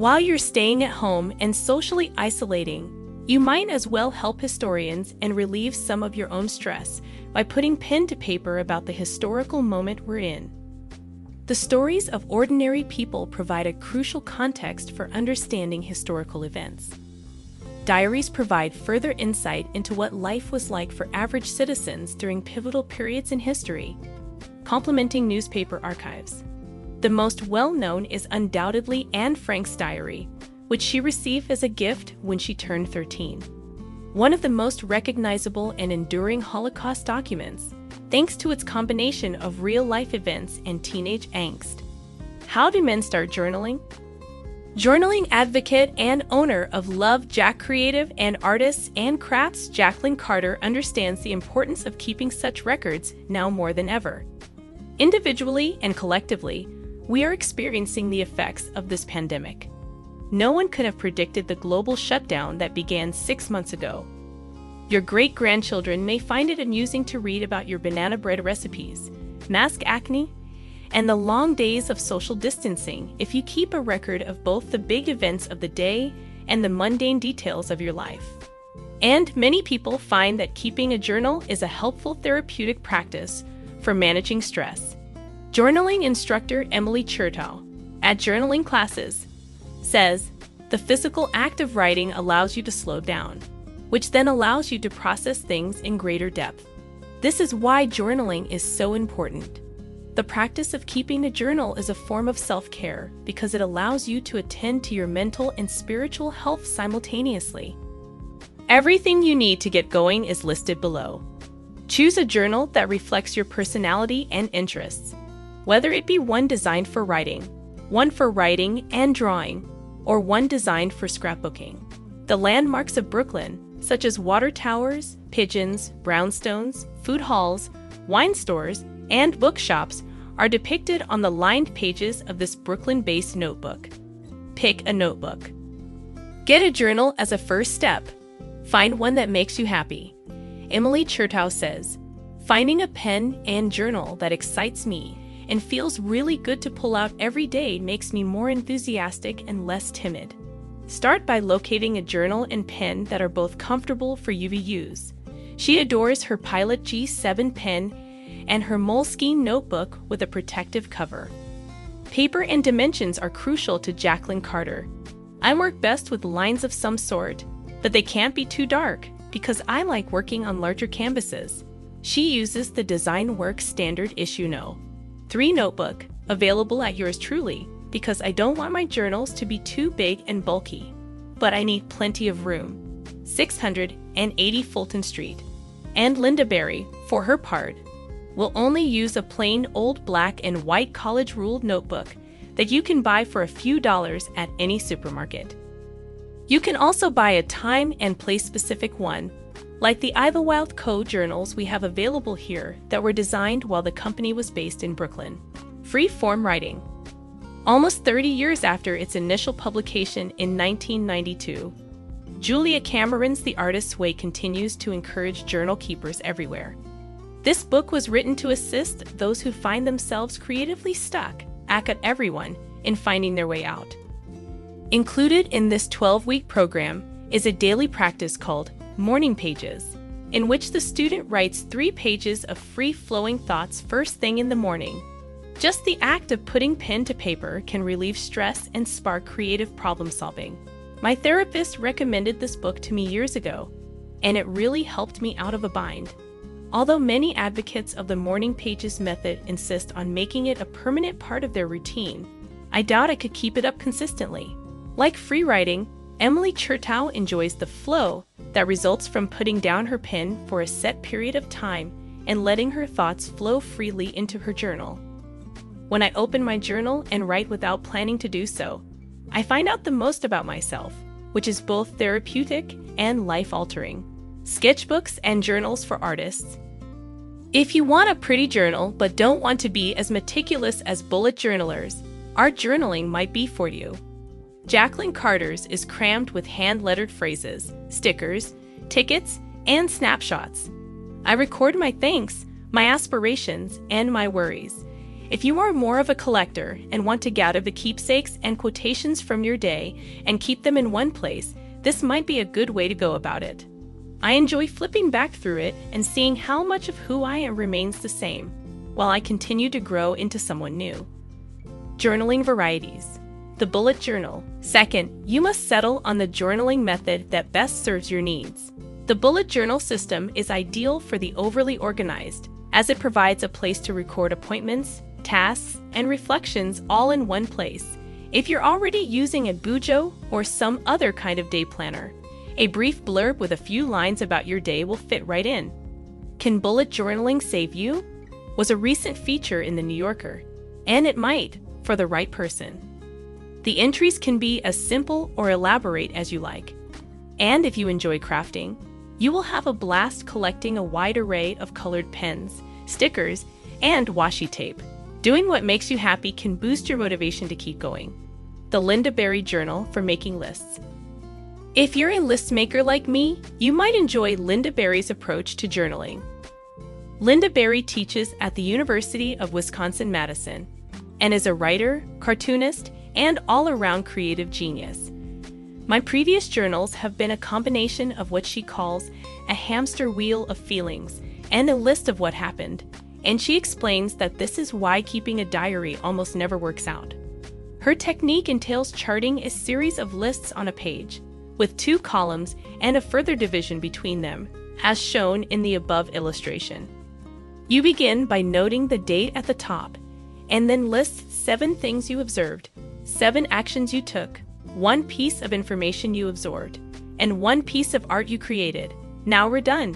While you're staying at home and socially isolating, you might as well help historians and relieve some of your own stress by putting pen to paper about the historical moment we're in. The stories of ordinary people provide a crucial context for understanding historical events. Diaries provide further insight into what life was like for average citizens during pivotal periods in history, complementing newspaper archives. The most well known is undoubtedly Anne Frank's diary, which she received as a gift when she turned 13. One of the most recognizable and enduring Holocaust documents, thanks to its combination of real life events and teenage angst. How do men start journaling? Journaling advocate and owner of Love Jac Creative and Artists and Crafts, Jaclyn Carter understands the importance of keeping such records now more than ever. Individually and collectively, we are experiencing the effects of this pandemic. No one could have predicted the global shutdown that began six months ago. Your great grandchildren may find it amusing to read about your banana bread recipes, mask acne, and the long days of social distancing if you keep a record of both the big events of the day and the mundane details of your life. And many people find that keeping a journal is a helpful therapeutic practice for managing stress. Journaling instructor Emily Chertow at Journaling Classes says the physical act of writing allows you to slow down, which then allows you to process things in greater depth. This is why journaling is so important. The practice of keeping a journal is a form of self care because it allows you to attend to your mental and spiritual health simultaneously. Everything you need to get going is listed below. Choose a journal that reflects your personality and interests, whether it be one designed for writing, one for writing and drawing, or one designed for scrapbooking. The landmarks of Brooklyn, such as water towers, pigeons, brownstones, food halls, wine stores, and bookshops, are depicted on the lined pages of this Brooklyn based notebook. Pick a notebook. Get a journal as a first step. Find one that makes you happy. Emily Chertow says, Finding a pen and journal that excites me and feels really good to pull out every day makes me more enthusiastic and less timid. Start by locating a journal and pen that are both comfortable for you to use. She adores her Pilot G7 pen and her Moleskine notebook with a protective cover. Paper and dimensions are crucial to Jaclyn Carter. I work best with lines of some sort, but they can't be too dark because I like working on larger canvases. She uses the Design Work Standard Issue No. 3 notebook, available at yours truly, because I don't want my journals to be too big and bulky, but I need plenty of room. 680 Fulton Street. And Lynda Barry, for her part, will only use a plain old black and white college ruled notebook that you can buy for a few dollars at any supermarket. You can also buy a time and place specific one like the Idlewild Co. journals we have available here that were designed while the company was based in Brooklyn. Free form writing. Almost 30 years after its initial publication in 1992, Julia Cameron's The Artist's Way continues to encourage journal keepers everywhere. This book was written to assist those who find themselves creatively stuck, at everyone, in finding their way out. Included in this 12 week program is a daily practice called Morning Pages, in which the student writes three pages of free flowing thoughts first thing in the morning. Just the act of putting pen to paper can relieve stress and spark creative problem solving. My therapist recommended this book to me years ago, and it really helped me out of a bind. Although many advocates of the Morning Pages method insist on making it a permanent part of their routine, I doubt I could keep it up consistently. Like free writing, Emily Chertow enjoys the flow that results from putting down her pen for a set period of time and letting her thoughts flow freely into her journal. When I open my journal and write without planning to do so, I find out the most about myself, which is both therapeutic and life altering. Sketchbooks and journals for artists. If you want a pretty journal but don't want to be as meticulous as bullet journalers, art journaling might be for you. Jaclyn Carter's is crammed with hand lettered phrases, stickers, tickets, and snapshots. I record my thanks, my aspirations, and my worries, If you are more of a collector and want to gather the keepsakes and quotations from your day and keep them in one place, this might be a good way to go about it. I enjoy flipping back through it and seeing how much of who I am remains the same, while I continue to grow into someone new. Journaling varieties. The bullet journal. Second, you must settle on the journaling method that best serves your needs. The bullet journal system is ideal for the overly organized, as it provides a place to record appointments, tasks, and reflections all in one place. If you're already using a Bujo or some other kind of day planner, a brief blurb with a few lines about your day will fit right in. Can bullet journaling save you? Was a recent feature in The New Yorker, and it might for the right person. The entries can be as simple or elaborate as you like. And if you enjoy crafting, you will have a blast collecting a wide array of colored pens, stickers, and washi tape. Doing what makes you happy can boost your motivation to keep going. The Lynda Barry Journal for making lists. If you're a list maker like me, you might enjoy Lynda Barry's approach to journaling. Lynda Barry teaches at the University of Wisconsin Madison and is a writer, cartoonist, and all around creative genius. My previous journals have been a combination of what she calls a hamster wheel of feelings and a list of what happened, and she explains that this is why keeping a diary almost never works out. Her technique entails charting a series of lists on a page with two columns and a further division between them, as shown in the above illustration. You begin by noting the date at the top, and then list seven things you observed, seven actions you took, one piece of information you absorbed, and one piece of art you created. Now we're done.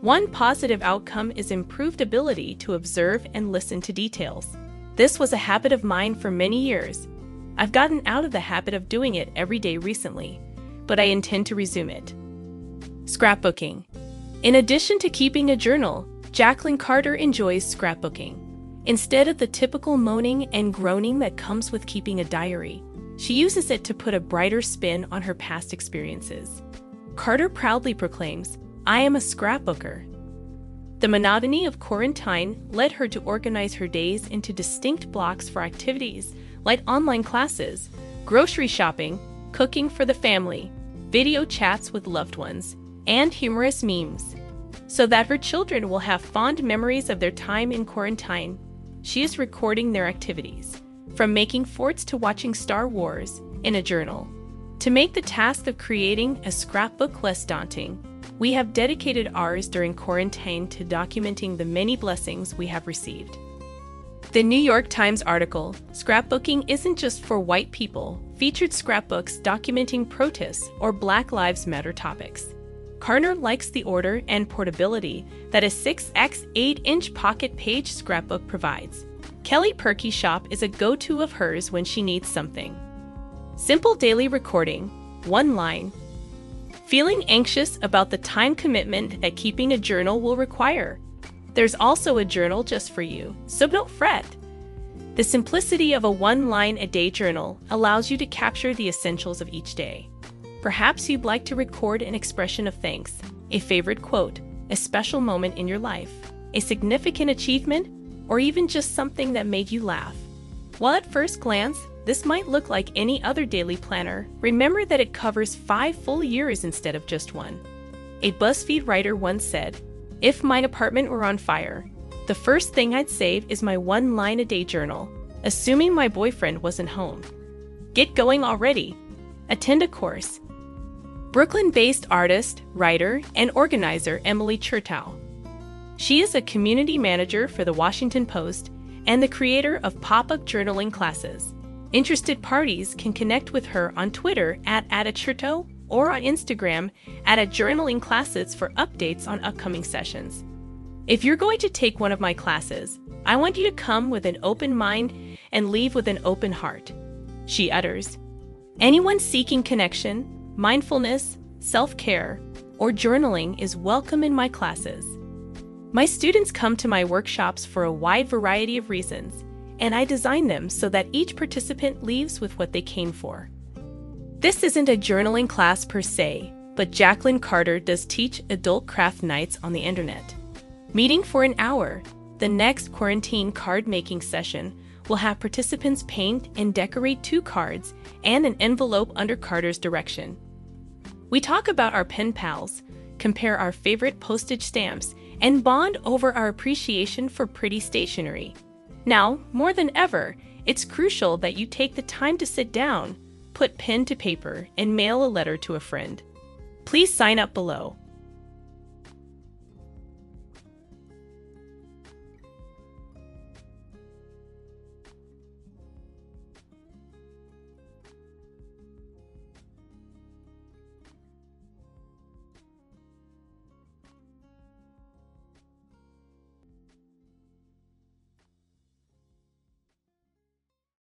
One positive outcome is improved ability to observe and listen to details. This was a habit of mine for many years. I've gotten out of the habit of doing it every day recently but I intend to resume it. Scrapbooking. In addition to keeping a journal, Jaclyn Carter enjoys scrapbooking. Instead of the typical moaning and groaning that comes with keeping a diary, she uses it to put a brighter spin on her past experiences. Carter proudly proclaims, I am a scrapbooker. The monotony of quarantine led her to organize her days into distinct blocks for activities like online classes, grocery shopping, cooking for the family, video chats with loved ones, and humorous memes. So that her children will have fond memories of their time in quarantine, she is recording their activities, from making forts to watching Star Wars, in a journal. To make the task of creating a scrapbook less daunting, we have dedicated ours during quarantine to documenting the many blessings we have received. The New York Times article, Scrapbooking Isn't Just for White People, featured scrapbooks documenting protests or Black Lives Matter topics. Carter likes the order and portability that a 6x 8 inch pocket page scrapbook provides. Kelly Purkey Shop is a go to of hers when she needs something. Simple daily recording, one line. Feeling anxious about the time commitment that keeping a journal will require? There's also a journal just for you, so don't fret. The simplicity of a one line a day journal allows you to capture the essentials of each day. Perhaps you'd like to record an expression of thanks, a favorite quote, a special moment in your life, a significant achievement, or even just something that made you laugh. While at first glance, this might look like any other daily planner, remember that it covers five full years instead of just one. A BuzzFeed writer once said, if my apartment were on fire, the first thing I'd save is my one line a day journal, assuming my boyfriend wasn't home. Get going already. Attend a course. Brooklyn based artist, writer, and organizer Emily Chertow. She is a community manager for the Washington Post and the creator of pop up journaling classes. Interested parties can connect with her on Twitter at Adacherto or on Instagram at journaling classes for updates on upcoming sessions. If you're going to take one of my classes, I want you to come with an open mind and leave with an open heart. She utters. Anyone seeking connection, mindfulness, self care, or journaling is welcome in my classes. My students come to my workshops for a wide variety of reasons, and I design them so that each participant leaves with what they came for. This isn't a journaling class per se, but Jaclyn Carter does teach adult craft nights on the internet. Meeting for an hour, The next quarantine card making session will have participants paint and decorate two cards and an envelope under Carter's direction. We talk about our pen pals, compare our favorite postage stamps, and bond over our appreciation for pretty stationery. Now, more than ever, it's crucial that you take the time to sit down, put pen to paper, and mail a letter to a friend. Please sign up below